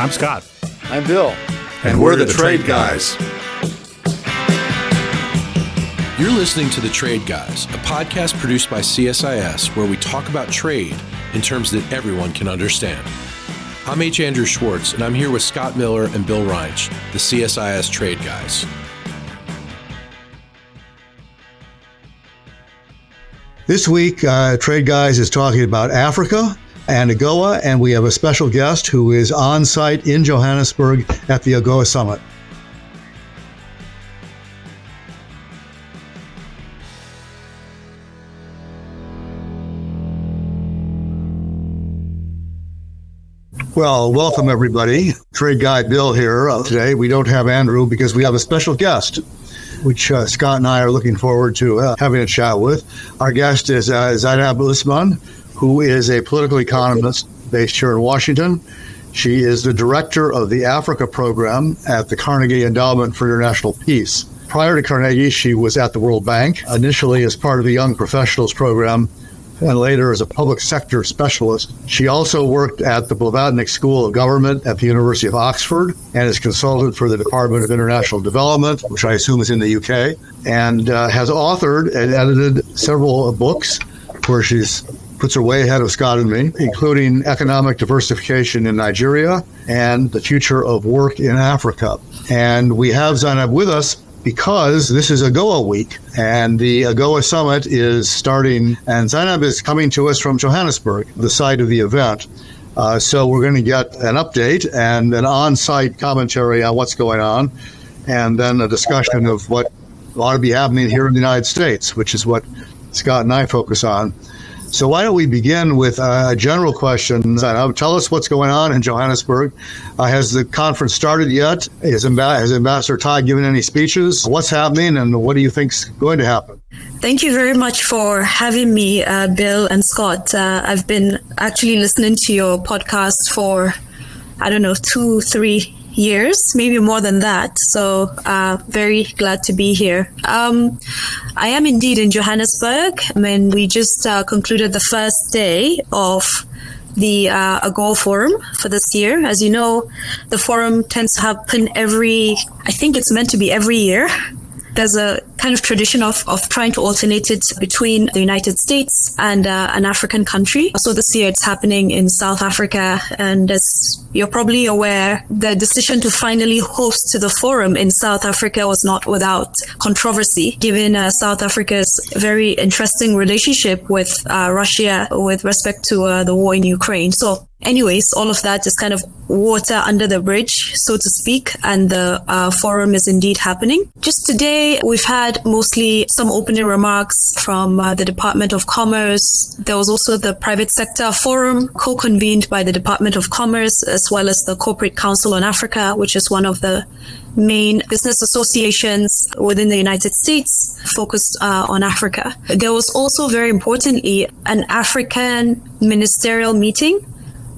I'm Scott. I'm Bill. And, and we're, we're, the, the Trade, Trade guys. You're listening to The Trade Guys, a podcast produced by CSIS where we talk about trade in terms that everyone can understand. I'm H. Andrew Schwartz, and I'm here with Scott Miller and Bill Reinsch, the CSIS Trade Guys. This week, uh, Trade Guys is talking about Africa and AGOA, and we have a special guest who is on site in Johannesburg at the AGOA Summit. Well, welcome everybody. Trade Guy Bill here uh, today. We don't have Andrew because we have a special guest, which uh, Scott and I are looking forward to uh, having a chat with. Our guest is uh, Zainab Usman, who is a political economist based here in Washington. She is the director of the Africa program at the Carnegie Endowment for International Peace. Prior to Carnegie, she was at the World Bank, initially as part of the Young Professionals program and later as a public sector specialist. She also worked at the Blavatnik School of Government at the University of Oxford and is consultant for the Department of International Development, which I assume is in the UK, and uh, has authored and edited several books where she's puts her way ahead of Scott and me, including economic diversification in Nigeria and the future of work in Africa. And we have Zainab with us because this is AGOA week and the AGOA summit is starting, and Zainab is coming to us from Johannesburg, the site of the event. Uh, so we're going to get an update and an on site commentary on what's going on, and then a discussion of what ought to be happening here in the United States, which is what Scott and I focus on. So why don't we begin with a general question? Tell us what's going on in Johannesburg. Uh, has the conference started yet? Amb- has Ambassador Tai given any speeches? What's happening, and what do you think's going to happen? Thank you very much for having me, uh, Bill and Scott. Uh, I've been actually listening to your podcast for, I don't know, two, three years, maybe more than that. So, uh, very glad to be here. Um, I am indeed in Johannesburg. I mean, we just uh, concluded the first day of the uh, AGOA Forum for this year. As you know, the forum tends to happen every, I think it's meant to be every year there's a kind of tradition of, of trying to alternate it between the United States and uh, an African country. So this year it's happening in South Africa. And as you're probably aware, the decision to finally host the forum in South Africa was not without controversy, given uh, South Africa's very interesting relationship with uh, Russia with respect to uh, the war in Ukraine. So anyways, all of that is kind of water under the bridge, so to speak, and the uh, forum is indeed happening. Just today, we've had mostly some opening remarks from uh, the Department of Commerce. There was also the private sector forum co-convened by the Department of Commerce as well as the Corporate Council on Africa, which is one of the main business associations within the United States focused uh, on Africa. There was also very importantly an African ministerial meeting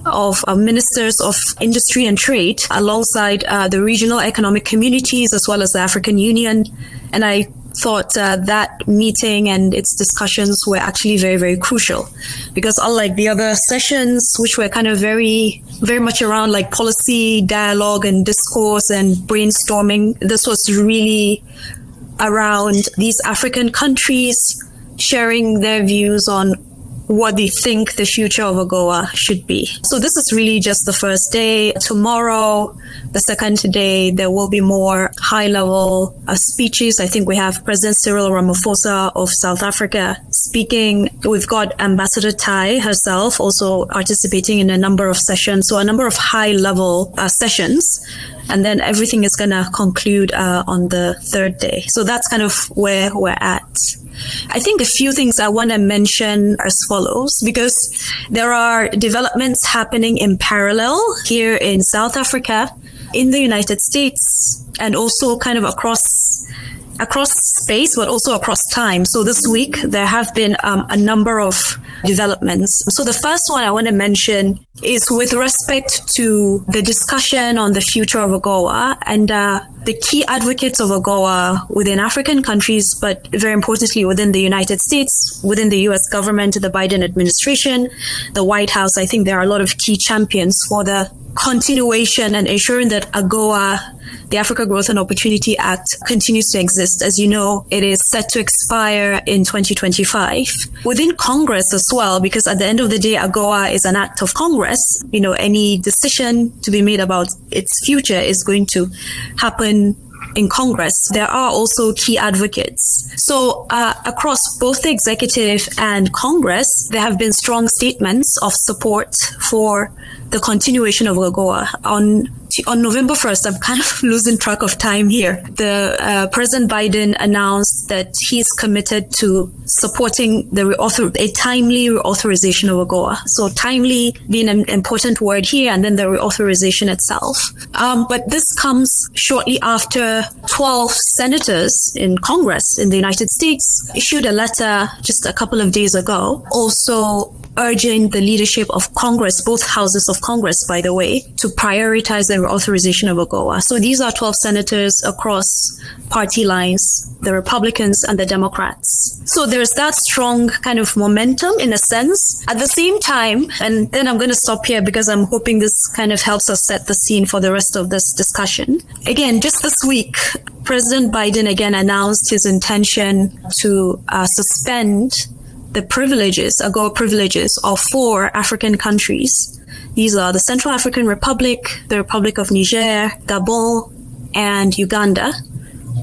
of uh, ministers of industry and trade alongside uh, the regional economic communities as well as the African Union. And I thought uh, that meeting and its discussions were actually very, very crucial because unlike the other sessions, which were kind of very, very much around like policy dialogue and discourse and brainstorming, this was really around these African countries sharing their views on what they think the future of AGOA should be. So this is really just the first day. Tomorrow, the second day, there will be more high level uh, speeches. I think we have President Cyril Ramaphosa of South Africa speaking. We've got Ambassador Tai herself also participating in a number of sessions. So a number of high level uh, sessions. And then everything is going to conclude uh, on the third day. So that's kind of where we're at. I think a few things I want to mention as follows because there are developments happening in parallel here in South Africa, in the United States, and also kind of across across space, but also across time. So this week there have been um, a number of developments. So the first one I want to mention is with respect to the discussion on the future of AGOA and uh, the key advocates of AGOA within African countries, but very importantly within the United States, within the US government, the Biden administration, the White House. I think there are a lot of key champions for the continuation and ensuring that AGOA, the Africa Growth and Opportunity Act, continues to exist. As you know, it is set to expire in 2025. Within Congress as well, because at the end of the day, AGOA is an act of Congress. You know, any decision to be made about its future is going to happen in Congress, there are also key advocates. So, uh, across both the executive and Congress, there have been strong statements of support for the continuation of AGOA. On on November 1st, I'm kind of losing track of time here. The uh, President Biden announced that he's committed to supporting the reauthor- a timely reauthorization of AGOA. So timely being an important word here, and then the reauthorization itself. Um, but this comes shortly after 12 senators in Congress in the United States issued a letter just a couple of days ago, also urging the leadership of Congress, both houses of Congress, by the way, to prioritize the authorization of AGOA. So these are 12 senators across party lines, the Republicans and the Democrats. So there's that strong kind of momentum in a sense. At the same time, and then I'm going to stop here because I'm hoping this kind of helps us set the scene for the rest of this discussion. Again, just this week, President Biden again announced his intention to uh, suspend the privileges, AGOA privileges of four African countries. These are the Central African Republic, the Republic of Niger, Gabon, and Uganda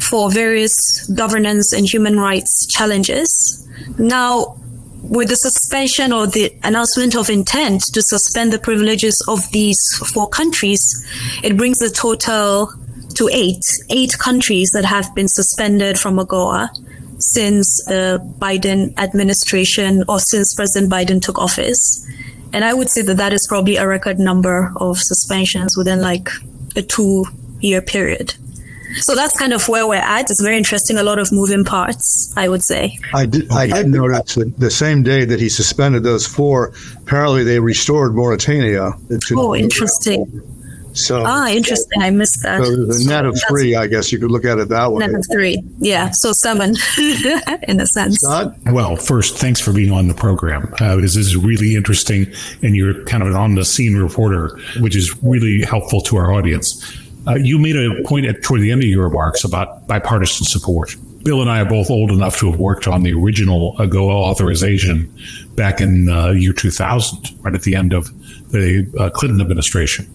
for various governance and human rights challenges. Now, with the suspension or the announcement of intent to suspend the privileges of these four countries, it brings the total to eight, eight countries that have been suspended from AGOA since the Biden administration or since President Biden took office. And I would say that that is probably a record number of suspensions within like a two year period. So that's kind of where we're at. It's very interesting. A lot of moving parts, I would say. I did. I did notice the same day that he suspended those four. Apparently, they restored Mauritania. oh, interesting. So ah, interesting. I missed that. So the net of three, I guess you could look at it that way. Net of three, yeah. So seven, in a sense. Scott? Well, first, thanks for being on the program uh, because this is really interesting, and you're kind of an on-the-scene reporter, which is really helpful to our audience. Uh, you made a point at, toward the end of your remarks about bipartisan support. Bill and I are both old enough to have worked on the original AGOA authorization back in uh, year 2000, right at the end of the uh, Clinton administration.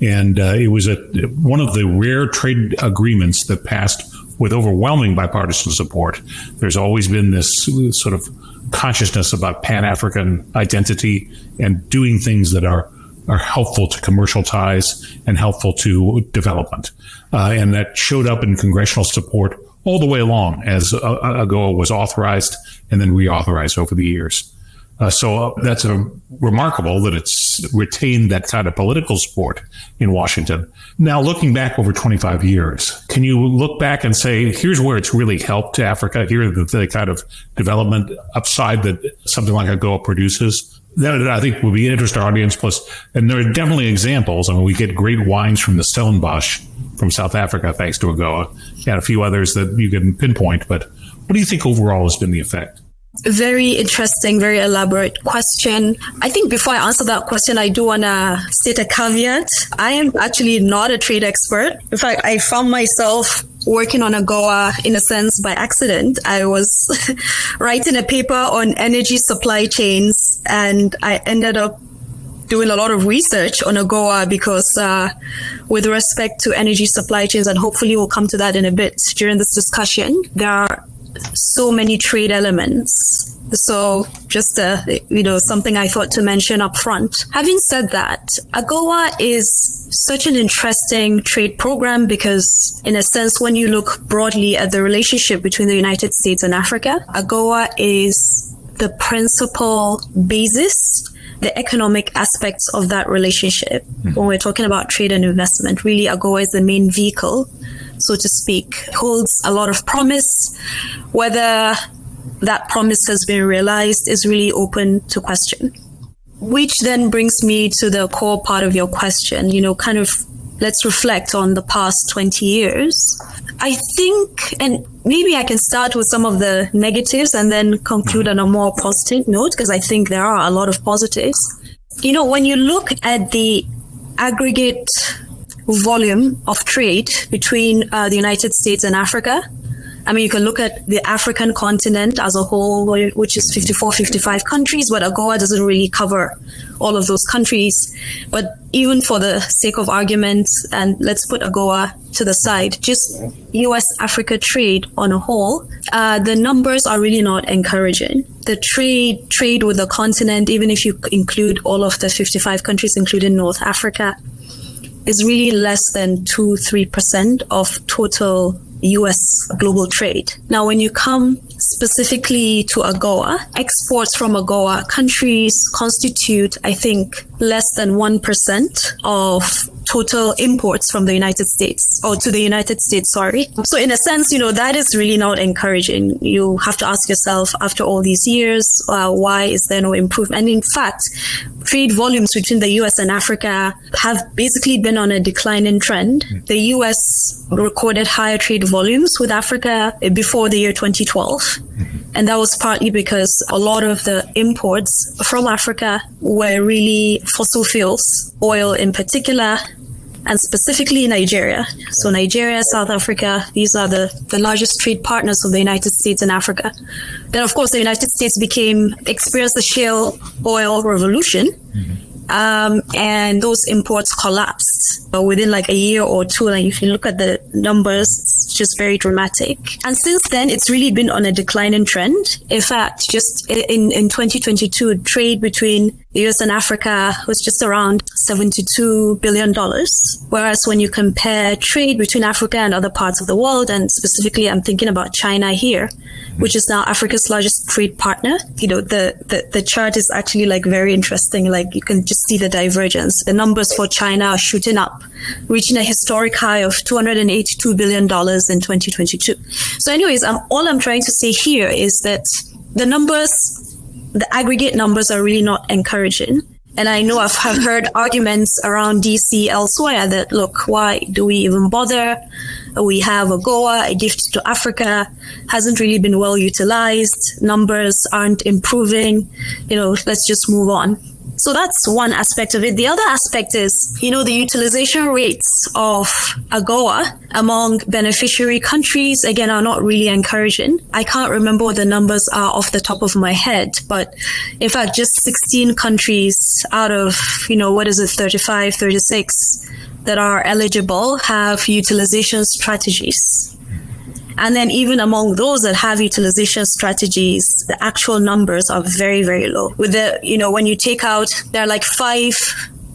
And uh, it was a, one of the rare trade agreements that passed with overwhelming bipartisan support. There's always been this sort of consciousness about Pan African identity and doing things that are are helpful to commercial ties and helpful to development. Uh, and that showed up in congressional support all the way along as AGOA was authorized and then reauthorized over the years. Uh, so uh, that's a, remarkable that it's retained that kind of political support in Washington. Now, looking back over 25 years, can you look back and say, here's where it's really helped Africa? Here the, the kind of development upside that something like AGOA produces? That I think would be interest to our audience. Plus, and there are definitely examples. I mean, we get great wines from the Stellenbosch from South Africa, thanks to AGOA, and a few others that you can pinpoint. But what do you think overall has been the effect? Very interesting, very elaborate question. I think before I answer that question, I do want to state a caveat. I am actually not a trade expert. In fact, I found myself working on AGOA in a sense by accident. I was writing a paper on energy supply chains and I ended up doing a lot of research on AGOA because, uh, with respect to energy supply chains, and hopefully we'll come to that in a bit during this discussion, there are so many trade elements. So just uh, you know something I thought to mention up front. Having said that, AGOA is such an interesting trade program because in a sense when you look broadly at the relationship between the United States and Africa, AGOA is the principal basis the economic aspects of that relationship. Mm-hmm. When we're talking about trade and investment, really AGOA is the main vehicle so to speak, holds a lot of promise, whether that promise has been realized is really open to question. Which then brings me to the core part of your question, you know, kind of let's reflect on the past 20 years. I think, and maybe I can start with some of the negatives and then conclude on a more positive note, because I think there are a lot of positives. You know, when you look at the aggregate volume of trade between uh, the United States and Africa, I mean, you can look at the African continent as a whole, which is 54, 55 countries, but AGOA doesn't really cover all of those countries. But even for the sake of argument, and let's put AGOA to the side, just US Africa trade on a whole, uh, the numbers are really not encouraging. The trade trade with the continent, even if you include all of the 55 countries, including North Africa, is really less than two, three percent of total US global trade. Now, when you come specifically to AGOA, exports from AGOA countries constitute, I think, less than 1% of total imports from the United States or to the United States, sorry. So in a sense, you know, that is really not encouraging. You have to ask yourself after all these years, uh, why is there no improvement? And in fact, trade volumes between the US and Africa have basically been on a declining trend. The US recorded higher trade volumes with Africa before the year 2012. And that was partly because a lot of the imports from Africa were really fossil fuels, oil in particular, and specifically Nigeria. So Nigeria, South Africa, these are the, the largest trade partners of the United States in Africa. Then of course the United States became experienced the shale oil revolution. Mm-hmm. Um, and those imports collapsed but within like a year or two. And if you look at the numbers, it's just very dramatic. And since then, it's really been on a declining trend. In fact, just in, in 2022, trade between US and Africa was just around $72 billion. Whereas when you compare trade between Africa and other parts of the world, and specifically I'm thinking about China here, which is now Africa's largest trade partner, you know, the, the, the chart is actually like very interesting. Like you can just see the divergence. The numbers for China are shooting up, reaching a historic high of $282 billion in 2022. So anyways, um, all I'm trying to say here is that the numbers the aggregate numbers are really not encouraging. And I know I've heard arguments around DC elsewhere that, look, why do we even bother? We have AGOA, a gift to Africa, hasn't really been well utilized. Numbers aren't improving. You know, let's just move on. So that's one aspect of it. The other aspect is, you know, the utilization rates of AGOA among beneficiary countries, again, are not really encouraging. I can't remember what the numbers are off the top of my head, but in fact, just 16 countries out of, you know, what is it, 35, 36 that are eligible have utilization strategies. And then even among those that have utilization strategies, the actual numbers are very, very low. With the, you know, when you take out, there are like five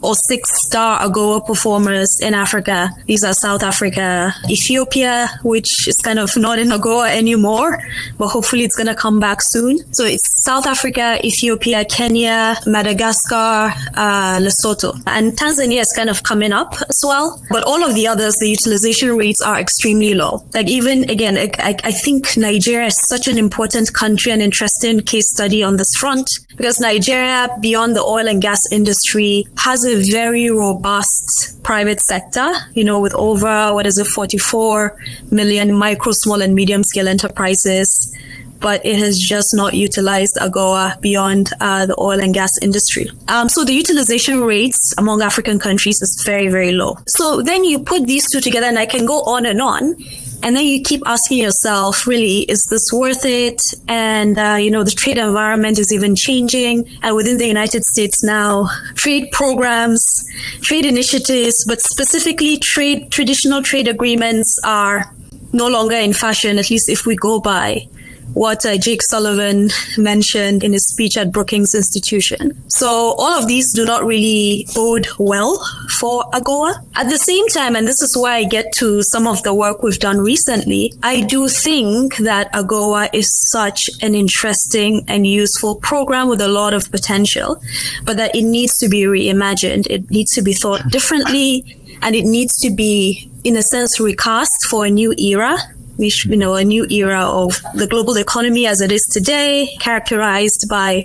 or six star AGOA performers in Africa. These are South Africa, Ethiopia, which is kind of not in AGOA anymore, but hopefully it's going to come back soon. So it's South Africa, Ethiopia, Kenya, Madagascar, uh, Lesotho. And Tanzania is kind of coming up as well. But all of the others, the utilization rates are extremely low. Like even again, I, I think Nigeria is such an important country and interesting case study on this front because Nigeria, beyond the oil and gas industry, has a very robust private sector, you know, with over, what is it, 44 million micro, small, and medium scale enterprises. But it has just not utilized AGOA beyond uh, the oil and gas industry. Um, so the utilization rates among African countries is very, very low. So then you put these two together, and I can go on and on. And then you keep asking yourself, really, is this worth it? And, uh, you know, the trade environment is even changing. And within the United States now, trade programs, trade initiatives, but specifically trade, traditional trade agreements are no longer in fashion, at least if we go by what uh, Jake Sullivan mentioned in his speech at Brookings Institution. So all of these do not really bode well for AGOA. At the same time, and this is where I get to some of the work we've done recently, I do think that AGOA is such an interesting and useful program with a lot of potential, but that it needs to be reimagined. It needs to be thought differently and it needs to be, in a sense, recast for a new era you know, a new era of the global economy as it is today, characterized by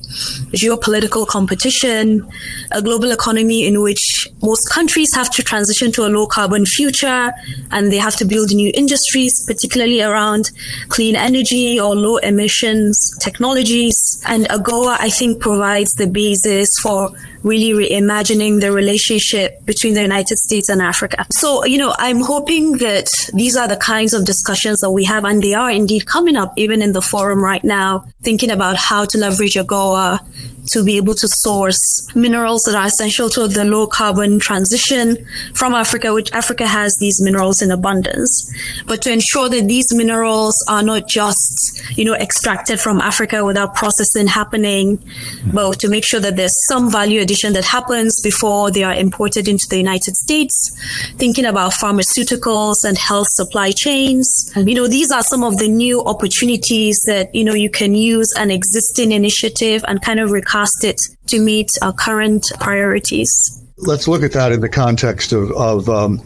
geopolitical competition, a global economy in which most countries have to transition to a low carbon future and they have to build new industries, particularly around clean energy or low emissions technologies. And AGOA, I think, provides the basis for really reimagining the relationship between the United States and Africa. So, you know, I'm hoping that these are the kinds of discussions that we have, and they are indeed coming up even in the forum right now, thinking about how to leverage AGOA to be able to source minerals that are essential to the low carbon transition from Africa, which Africa has these minerals in abundance. But to ensure that these minerals are not just, you know, extracted from Africa without processing happening, but to make sure that there's some value addition that happens before they are imported into the United States, thinking about pharmaceuticals and health supply chains. You know, these are some of the new opportunities that, you know, you can use an existing initiative and kind of recast it to meet our current priorities. Let's look at that in the context of, of um,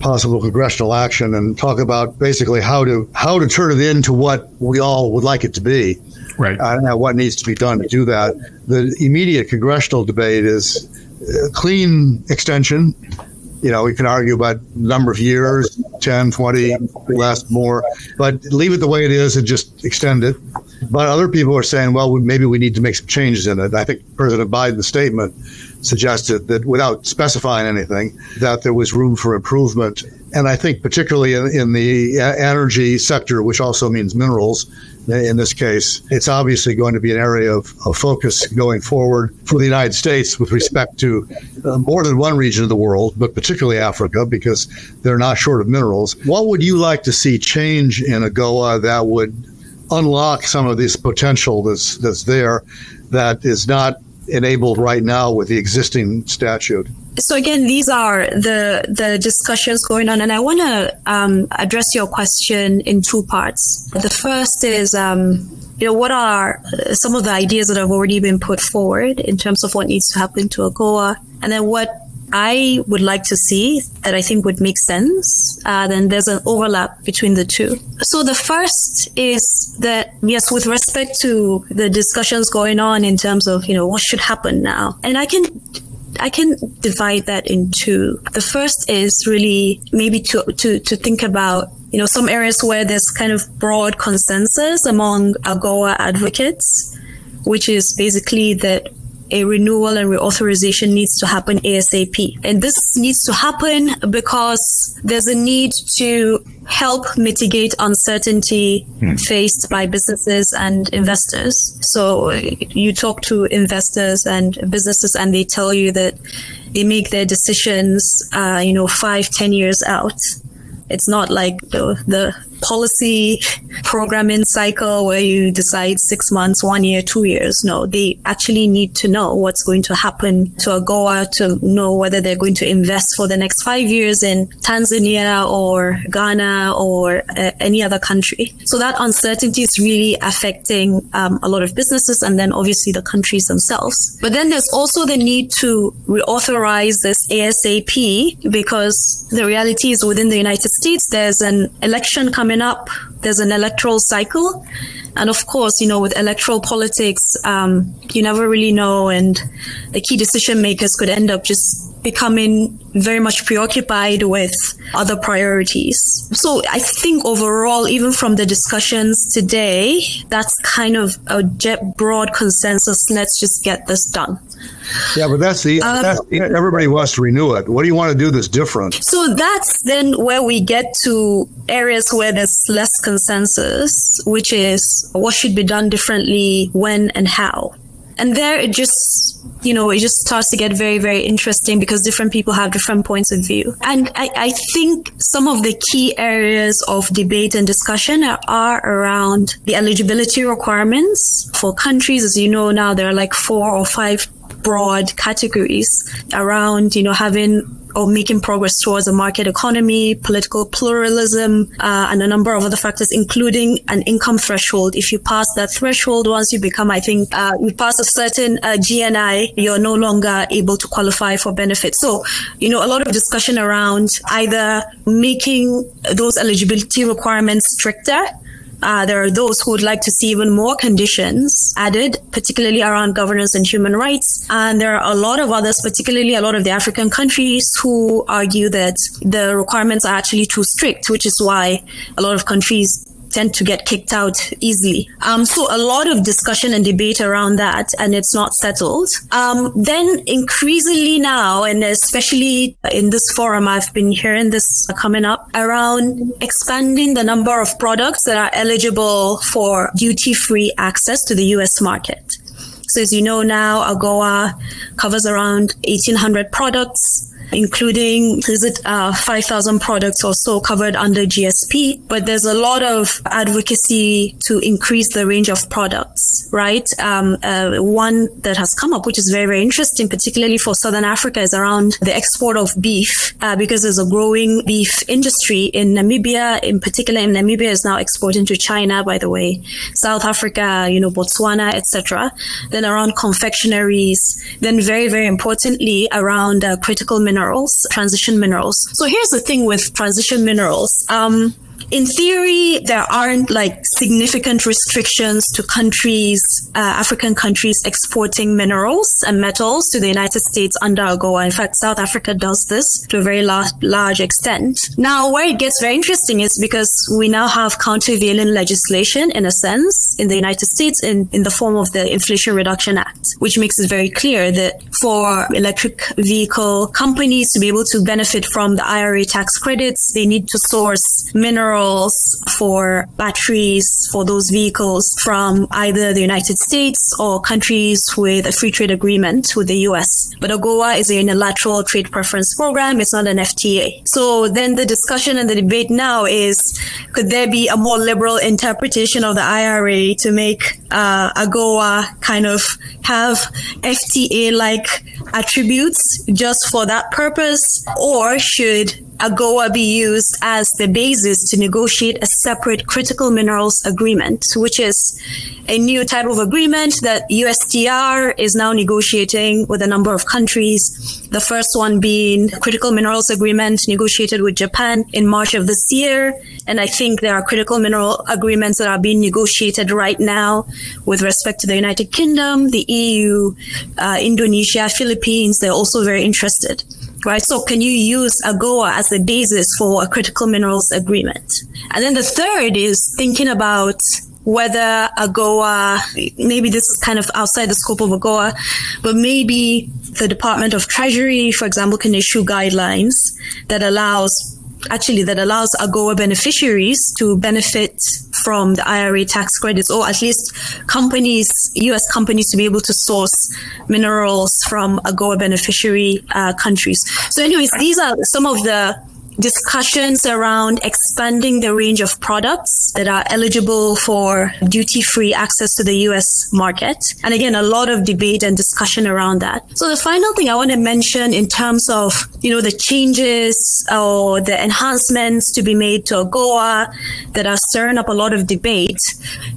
possible congressional action and talk about basically how to how to turn it into what we all would like it to be. Right. Uh, what needs to be done to do that. The immediate congressional debate is uh, clean extension. You know, we can argue about number of years, 10, 20, less, more, but leave it the way it is and just extend it. But other people are saying, well, maybe we need to make some changes in it. I think President Biden's statement suggested that without specifying anything, that there was room for improvement. And I think particularly in, in the energy sector, which also means minerals, in this case, it's obviously going to be an area of, of focus going forward for the United States with respect to uh, more than one region of the world, but particularly Africa, because they're not short of minerals. What would you like to see change in AGOA that would unlock some of this potential that's that's there that is not enabled right now with the existing statute? so again, these are the the discussions going on, and I want to um, address your question in two parts. The first is, um, you know, what are some of the ideas that have already been put forward in terms of what needs to happen to AGOA, and then what I would like to see that I think would make sense. Uh, then there's an overlap between the two. So the first is that yes, with respect to the discussions going on in terms of you know what should happen now, and I can I can divide that in two. The first is really maybe to, to, to think about, you know, some areas where there's kind of broad consensus among AGOA advocates, which is basically that a renewal and reauthorization needs to happen ASAP. And this needs to happen because there's a need to help mitigate uncertainty hmm. faced by businesses and investors. So you talk to investors and businesses and they tell you that they make their decisions, uh, you know, five, ten years out. It's not like the, the policy programming cycle where you decide six months, one year, two years. No, they actually need to know what's going to happen to AGOA to know whether they're going to invest for the next five years in Tanzania or Ghana or uh, any other country. So that uncertainty is really affecting um, a lot of businesses and then obviously the countries themselves. But then there's also the need to reauthorize this ASAP because the reality is within the United States, there's an election coming coming up. There's an electoral cycle. And of course, you know, with electoral politics, um, you never really know. And the key decision makers could end up just becoming very much preoccupied with other priorities. So I think overall, even from the discussions today, that's kind of a broad consensus. Let's just get this done. Yeah, but that's the um, that's, everybody wants to renew it. What do you want to do that's different? So that's then where we get to areas where there's less consensus, which is what should be done differently, when and how. And there it just, you know, it just starts to get very, very interesting because different people have different points of view. And I, I think some of the key areas of debate and discussion are, are around the eligibility requirements for countries. As you know now, there are like four or five broad categories around, you know, having or making progress towards a market economy, political pluralism, uh, and a number of other factors, including an income threshold. If you pass that threshold, once you become, I think, uh, you pass a certain uh, GNI, you're no longer able to qualify for benefits. So, you know, a lot of discussion around either making those eligibility requirements stricter uh, there are those who would like to see even more conditions added, particularly around governance and human rights. And there are a lot of others, particularly a lot of the African countries, who argue that the requirements are actually too strict, which is why a lot of countries tend to get kicked out easily. Um, so a lot of discussion and debate around that, and it's not settled. Um, then increasingly now, and especially in this forum, I've been hearing this coming up around expanding the number of products that are eligible for duty-free access to the U.S. market. So as you know now, AGOA covers around 1,800 products including is it uh, 5,000 products or so covered under GSP. But there's a lot of advocacy to increase the range of products, right? Um, uh, one that has come up, which is very, very interesting, particularly for Southern Africa, is around the export of beef, uh, because there's a growing beef industry in Namibia, in particular. In Namibia is now exporting to China, by the way, South Africa, you know, Botswana, etc. Then around confectionaries, then very, very importantly around uh, critical minerals minerals, transition minerals. So here's the thing with transition minerals. Um, in theory, there aren't like significant restrictions to countries, uh, African countries exporting minerals and metals to the United States under AGOA. In fact, South Africa does this to a very large, large extent. Now, where it gets very interesting is because we now have countervailing legislation in a sense in the United States in, in the form of the Inflation Reduction Act, which makes it very clear that for electric vehicle companies to be able to benefit from the IRA tax credits, they need to source minerals minerals for batteries for those vehicles from either the United States or countries with a free trade agreement with the US. But AGOA is a unilateral trade preference program. It's not an FTA. So then the discussion and the debate now is, could there be a more liberal interpretation of the IRA to make uh, AGOA kind of have FTA-like attributes just for that purpose? Or should AGOA be used as the basis to negotiate a separate critical minerals agreement, which is a new type of agreement that USTR is now negotiating with a number of countries. The first one being critical minerals agreement negotiated with Japan in March of this year. And I think there are critical mineral agreements that are being negotiated right now with respect to the United Kingdom, the EU, uh, Indonesia, Philippines. They're also very interested right? So can you use AGOA as the basis for a critical minerals agreement? And then the third is thinking about whether AGOA, maybe this is kind of outside the scope of AGOA, but maybe the Department of Treasury, for example, can issue guidelines that allows actually that allows AGOA beneficiaries to benefit from the IRA tax credits, or at least companies, US companies, to be able to source minerals from AGOA beneficiary uh, countries. So, anyways, these are some of the discussions around expanding the range of products that are eligible for duty free access to the US market. And again, a lot of debate and discussion around that. So the final thing I want to mention in terms of, you know, the changes or the enhancements to be made to AGOA that are stirring up a lot of debate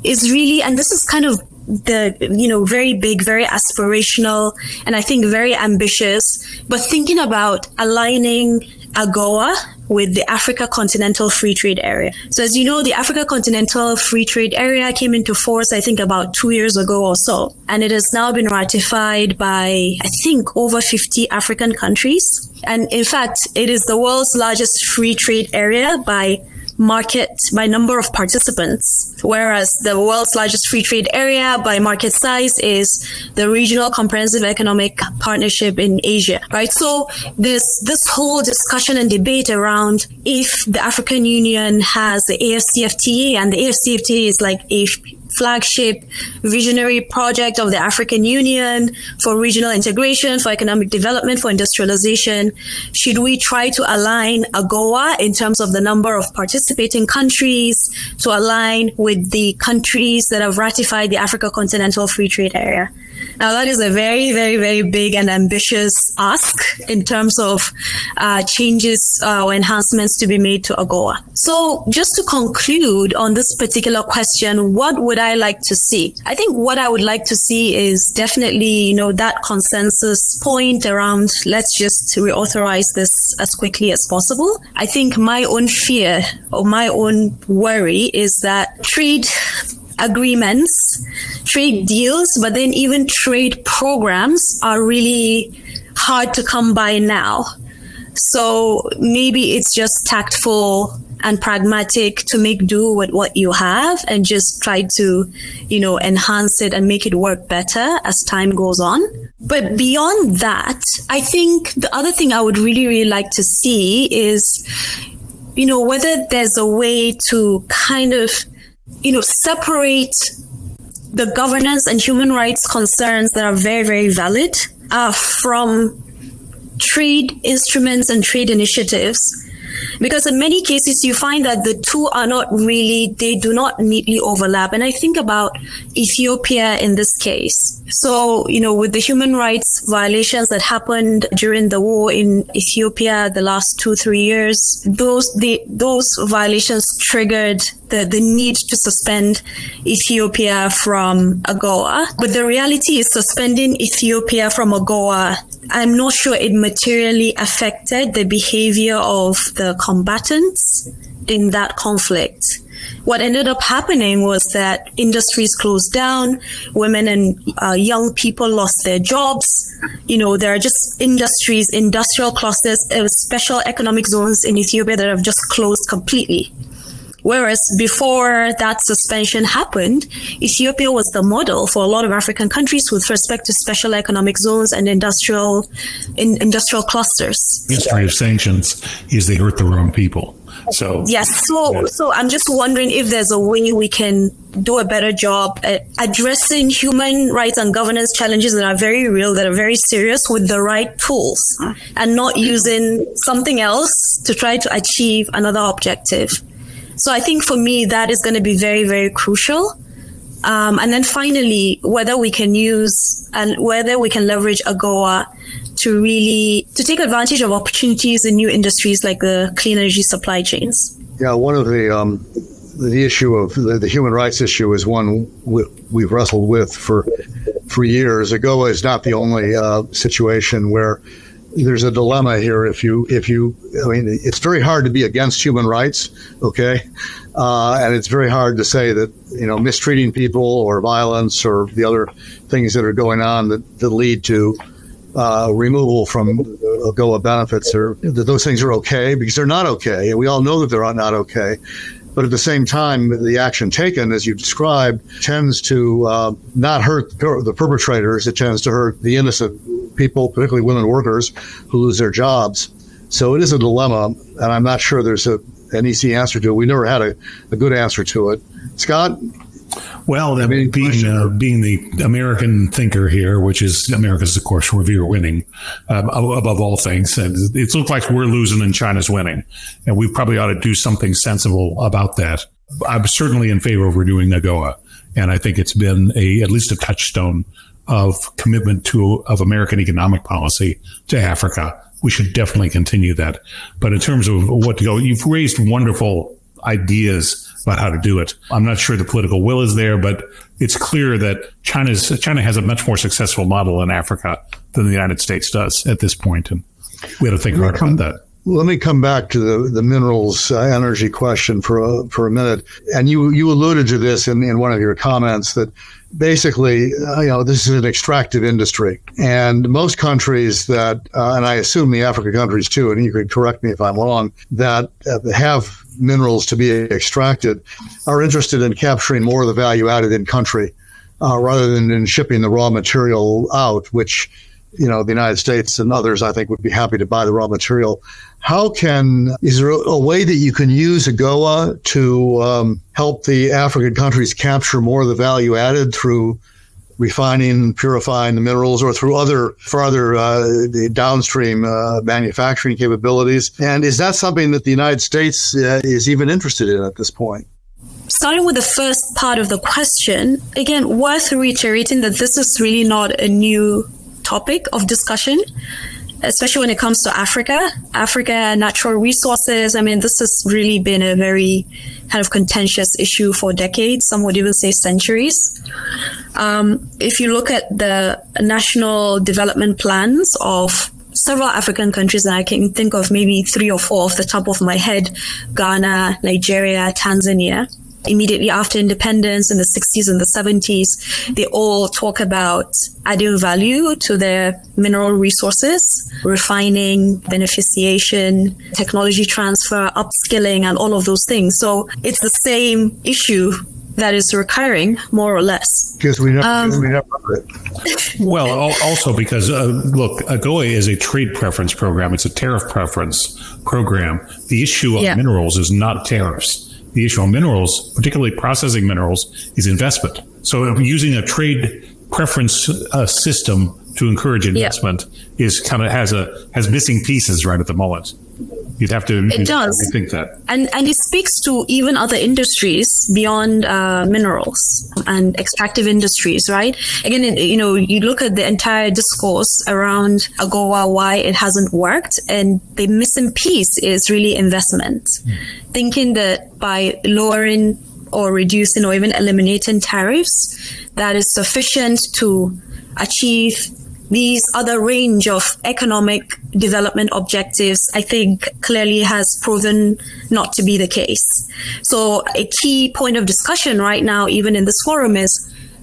is really, and this is kind of the you know very big very aspirational and i think very ambitious but thinking about aligning AGOA with the Africa Continental Free Trade Area. So as you know, the Africa Continental Free Trade Area came into force, I think about two years ago or so. And it has now been ratified by, I think, over 50 African countries. And in fact, it is the world's largest free trade area by market by number of participants, whereas the world's largest free trade area by market size is the Regional Comprehensive Economic Partnership in Asia, right? So this this whole discussion and debate around if the African Union has the AFCFTA and the AFCFTA is like a flagship visionary project of the African Union for regional integration, for economic development, for industrialization? Should we try to align AGOA in terms of the number of participating countries to align with the countries that have ratified the Africa Continental Free Trade Area? Now, that is a very, very, very big and ambitious ask in terms of uh, changes uh, or enhancements to be made to AGOA. So, just to conclude on this particular question, what would I like to see? I think what I would like to see is definitely, you know, that consensus point around let's just reauthorize this as quickly as possible. I think my own fear or my own worry is that trade agreements, trade deals, but then even trade programs are really hard to come by now. So maybe it's just tactful and pragmatic to make do with what you have and just try to, you know, enhance it and make it work better as time goes on. But beyond that, I think the other thing I would really, really like to see is, you know, whether there's a way to kind of you know, separate the governance and human rights concerns that are very, very valid uh, from trade instruments and trade initiatives. Because in many cases you find that the two are not really they do not neatly overlap. And i think about ethiopia in this case. So you know with the human rights violations that happened during the war in ethiopia the last two three years those the those violations triggered the, the need to suspend Ethiopia from AGOA. But the reality is suspending Ethiopia from AGOA, I'm not sure it materially affected the behavior of the combatants in that conflict. What ended up happening was that industries closed down, women and uh, young people lost their jobs. You know, there are just industries, industrial clusters, uh, special economic zones in Ethiopia that have just closed completely. Whereas before that suspension happened, Ethiopia was the model for a lot of African countries with respect to special economic zones and industrial in, industrial clusters. History of sanctions is they hurt the wrong people. So yes, so so I'm just wondering if there's a way we can do a better job at addressing human rights and governance challenges that are very real, that are very serious, with the right tools, and not using something else to try to achieve another objective. So I think for me, that is going to be very, very crucial. Um, and then finally, whether we can use and whether we can leverage AGOA to really to take advantage of opportunities in new industries like the clean energy supply chains. Yeah, one of the um, the issue of the, the, human rights issue is one we, we've wrestled with for for years. AGOA is not the only uh, situation where there's a dilemma here. If you, if you, I mean, it's very hard to be against human rights, okay, uh, and it's very hard to say that you know mistreating people or violence or the other things that are going on that, that lead to uh, removal from AGOA benefits or that those things are okay because they're not okay, and we all know that they're not okay. But at the same time, the action taken, as you described, tends to uh, not hurt the perpetrators. It tends to hurt the innocent people, particularly women workers, who lose their jobs. So it is a dilemma, and I'm not sure there's a, an easy answer to it. We never had a, a good answer to it. Scott? Well, mean, being uh, being the American thinker here, which is America's, of course, we're winning um, above all things, and it looks like we're losing and China's winning, and we probably ought to do something sensible about that. I'm certainly in favor of renewing AGOA, and I think it's been a at least a touchstone of commitment to of American economic policy to Africa. We should definitely continue that. But in terms of what to go, you've raised wonderful ideas about how to do it. I'm not sure the political will is there, but it's clear that China's China has a much more successful model in Africa than the United States does at this point, and we have to think hard about that. Let me come back to the, the minerals uh, energy question for a, for a minute. And you, you alluded to this in, in one of your comments that basically, uh, you know, this is an extractive industry. And most countries that, uh, and I assume the African countries too, and you could correct me if I'm wrong, that uh, have minerals to be extracted are interested in capturing more of the value added in country uh, rather than in shipping the raw material out, which you know, the United States and others, I think, would be happy to buy the raw material. How can, is there a, way that you can use AGOA to um, help the African countries capture more of the value added through refining, purifying the minerals, or through other further uh, downstream uh, manufacturing capabilities? And is that something that the United States uh, is even interested in at this point? starting with the first part of the question, again, worth reiterating that this is really not a new topic of discussion especially when it comes to Africa, Africa natural resources. I mean, this has really been a very kind of contentious issue for decades. Some would even say centuries. Um, if you look at the national development plans of several African countries, and I can think of maybe three or four off the top of my head Ghana, Nigeria, Tanzania immediately after independence in the 60s and the 70s, they all talk about adding value to their mineral resources, refining, beneficiation, technology transfer, upskilling, and all of those things. So it's the same issue that is recurring more or less. Because we never, um, we never well, also because uh, look, AGOA is a trade preference program. It's a tariff preference program. The issue of yeah. minerals is not tariffs the issue on minerals, particularly processing minerals, is investment. So using a trade preference uh, system to encourage investment yeah. is kind of has a has missing pieces right at the moment. You'd have to. It does. I think that, and and it speaks to even other industries beyond uh, minerals and extractive industries, right? Again, you know, you look at the entire discourse around AGOA, why it hasn't worked, and the missing piece is really investment. Mm. Thinking that by lowering or reducing or even eliminating tariffs, that is sufficient to achieve these other range of economic development objectives, I think clearly has proven not to be the case. So a key point of discussion right now, even in this forum is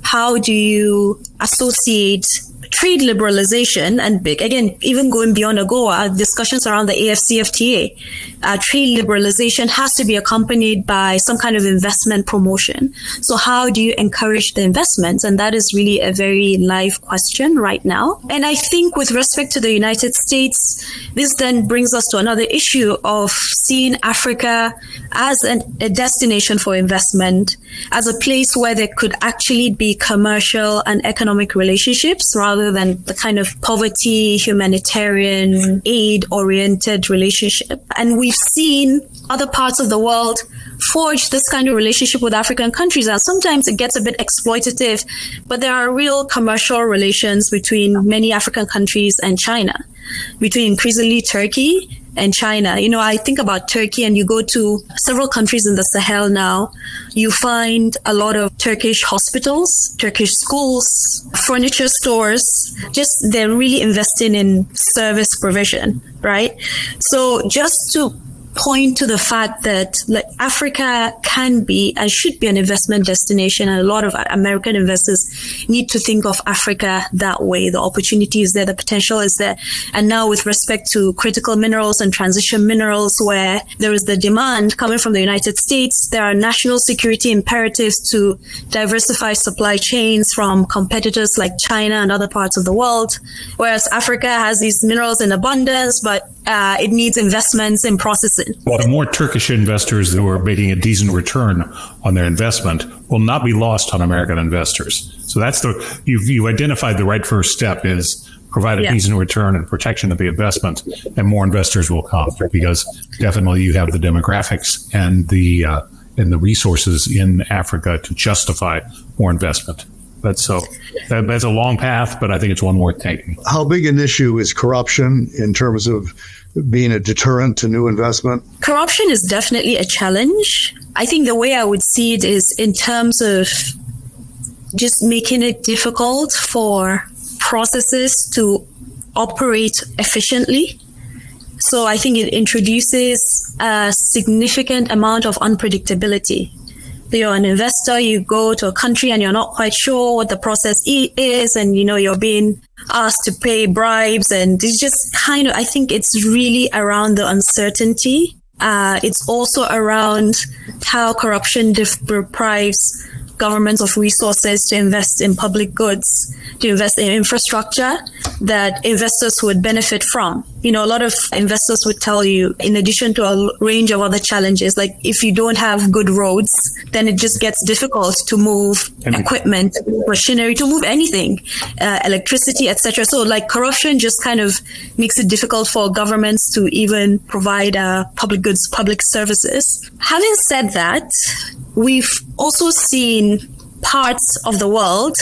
how do you associate trade liberalization and big again even going beyond AGOA discussions around the AFCFTA uh, trade liberalization has to be accompanied by some kind of investment promotion. So how do you encourage the investments? And that is really a very live question right now. And I think with respect to the United States this then brings us to another issue of seeing Africa as an, a destination for investment as a place where there could actually be commercial and economic relationships rather rather than the kind of poverty, humanitarian, aid oriented relationship. And we've seen other parts of the world forge this kind of relationship with African countries. And sometimes it gets a bit exploitative, but there are real commercial relations between many African countries and China, between increasingly Turkey and China. You know, I think about Turkey and you go to several countries in the Sahel now, you find a lot of Turkish hospitals, Turkish schools, furniture stores. Just they're really investing in service provision, right? So just to point to the fact that like Africa can be and should be an investment destination, and a lot of American investors need to think of Africa that way. The opportunity is there, the potential is there, and now with respect to critical minerals and transition minerals, where there is the demand coming from the United States, there are national security imperatives to diversify supply chains from competitors like China and other parts of the world, whereas Africa has these minerals in abundance, but uh, it needs investments in processing. Well, the more Turkish investors who are making a decent return on their investment will not be lost on American investors. So that's the you've you identified the right first step is provide a yeah. decent return and protection of the investment, and more investors will come because definitely you have the demographics and the uh, and the resources in Africa to justify more investment. But so that, that's a long path, but I think it's one worth taking. How big an issue is corruption in terms of being a deterrent to new investment? Corruption is definitely a challenge. I think the way I would see it is in terms of just making it difficult for processes to operate efficiently. So I think it introduces a significant amount of unpredictability you're an investor, you go to a country and you're not quite sure what the process is, and you know you're being asked to pay bribes, and it's just kind of I think it's really around the uncertainty. Uh, it's also around how corruption deprives governments of resources to invest in public goods, to invest in infrastructure that investors would benefit from. You know, a lot of investors would tell you, in addition to a range of other challenges, like if you don't have good roads, then it just gets difficult to move equipment, machinery, to move anything, uh, electricity, etc. So, like corruption just kind of makes it difficult for governments to even provide uh, public goods, public services. Having said that, we've also seen parts of the world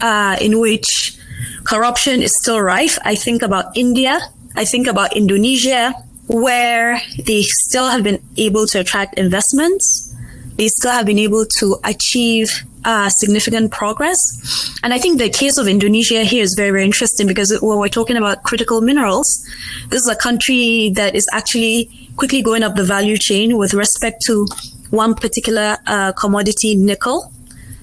uh, in which corruption is still rife. I think about India. I think about Indonesia, where they still have been able to attract investments. They still have been able to achieve uh, significant progress. And I think the case of Indonesia here is very, very interesting because when we're talking about critical minerals, this is a country that is actually quickly going up the value chain with respect to one particular uh, commodity, nickel.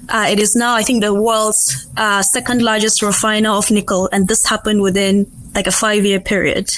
Uh, it is now, I think, the world's uh, second largest refiner of nickel, and this happened within like a five year period.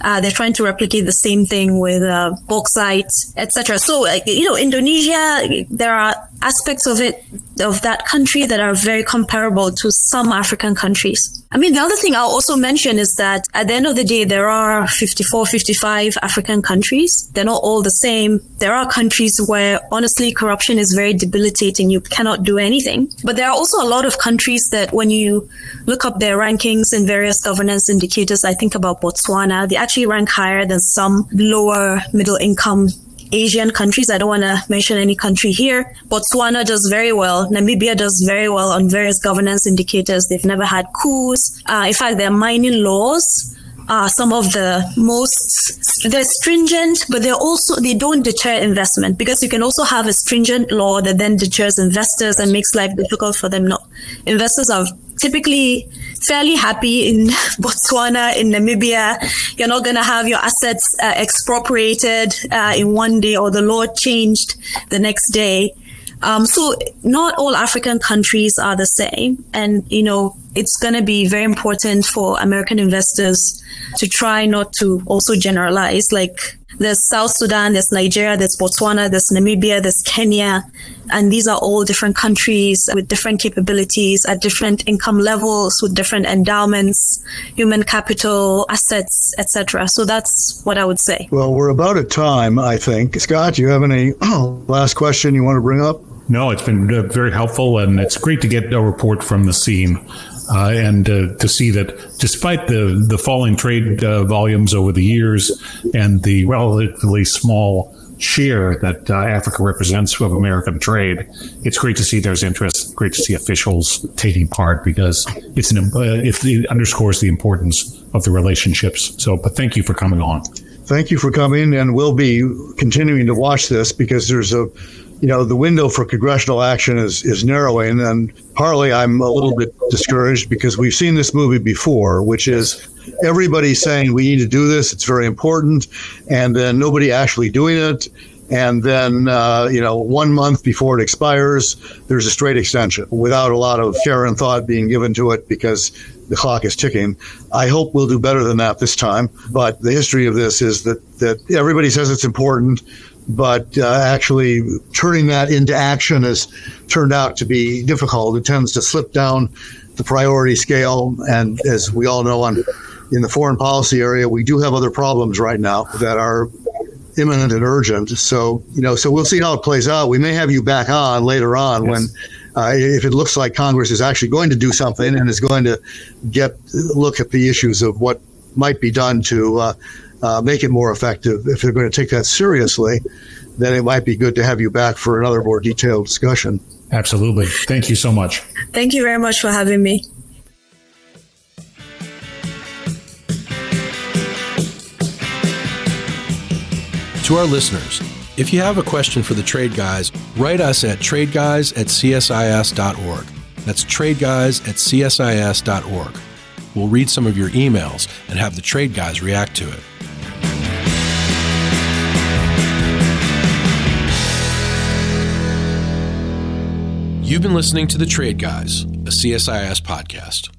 Uh, they're trying to replicate the same thing with uh, bauxite, etc. So, you know, Indonesia, there are aspects of it, of that country that are very comparable to some African countries. I mean, the other thing I'll also mention is that at the end of the day, there are 54, 55 African countries. They're not all the same. There are countries where honestly corruption is very debilitating. You cannot do anything. But there are also a lot of countries that when you look up their rankings in various governance indicators, I think about Botswana, they actually rank higher than some lower middle income Asian countries. I don't want to mention any country here. Botswana does very well. Namibia does very well on various governance indicators. They've never had coups. Uh, in fact, their mining laws are some of the most they're stringent but they're also they don't deter investment because you can also have a stringent law that then deters investors and makes life difficult for them not investors are typically fairly happy in Botswana, in Namibia. You're not going to have your assets uh, expropriated uh, in one day or the law changed the next day. Um, so not all African countries are the same. And, you know, it's going to be very important for American investors to try not to also generalize. Like there's South Sudan, there's Nigeria, there's Botswana, there's Namibia, there's Kenya. And these are all different countries with different capabilities at different income levels, with different endowments, human capital, assets, etc. So that's what I would say. Well, we're about at time, I think. Scott, do you have any last question you want to bring up? No, it's been uh, very helpful, and it's great to get a report from the scene. Uh, and uh, to see that despite the, the falling trade uh, volumes over the years and the relatively small share that uh, Africa represents of American trade, it's great to see there's interest. Great to see officials taking part because it's an uh, it underscores the importance of the relationships. So, but thank you for coming on. Thank you for coming, and we'll be continuing to watch this because there's a you know, the window for congressional action is, is narrowing. And partly I'm a little bit discouraged because we've seen this movie before, which is everybody saying we need to do this, it's very important, and then nobody actually doing it. And then, uh, you know, one month before it expires, there's a straight extension without a lot of care and thought being given to it because the clock is ticking. I hope we'll do better than that this time. But the history of this is that, that everybody says it's important but uh, actually turning that into action has turned out to be difficult. It tends to slip down the priority scale, and as we all know, on in the foreign policy area, we do have other problems right now that are imminent and urgent. So you know, so we'll see how it plays out. We may have you back on later on yes. when. Uh, if it looks like Congress is actually going to do something and is going to get look at the issues of what might be done to uh, uh, make it more effective. If they're going to take that seriously, then it might be good to have you back for another more detailed discussion. Absolutely. Thank you so much. Thank you very much for having me. To our listeners, if you have a question for the Trade Guys, write us at tradeguys at csis.org. That's tradeguys at csis.org. We'll read some of your emails and have the Trade Guys react to it. You've been listening to The Trade Guys, a CSIS podcast.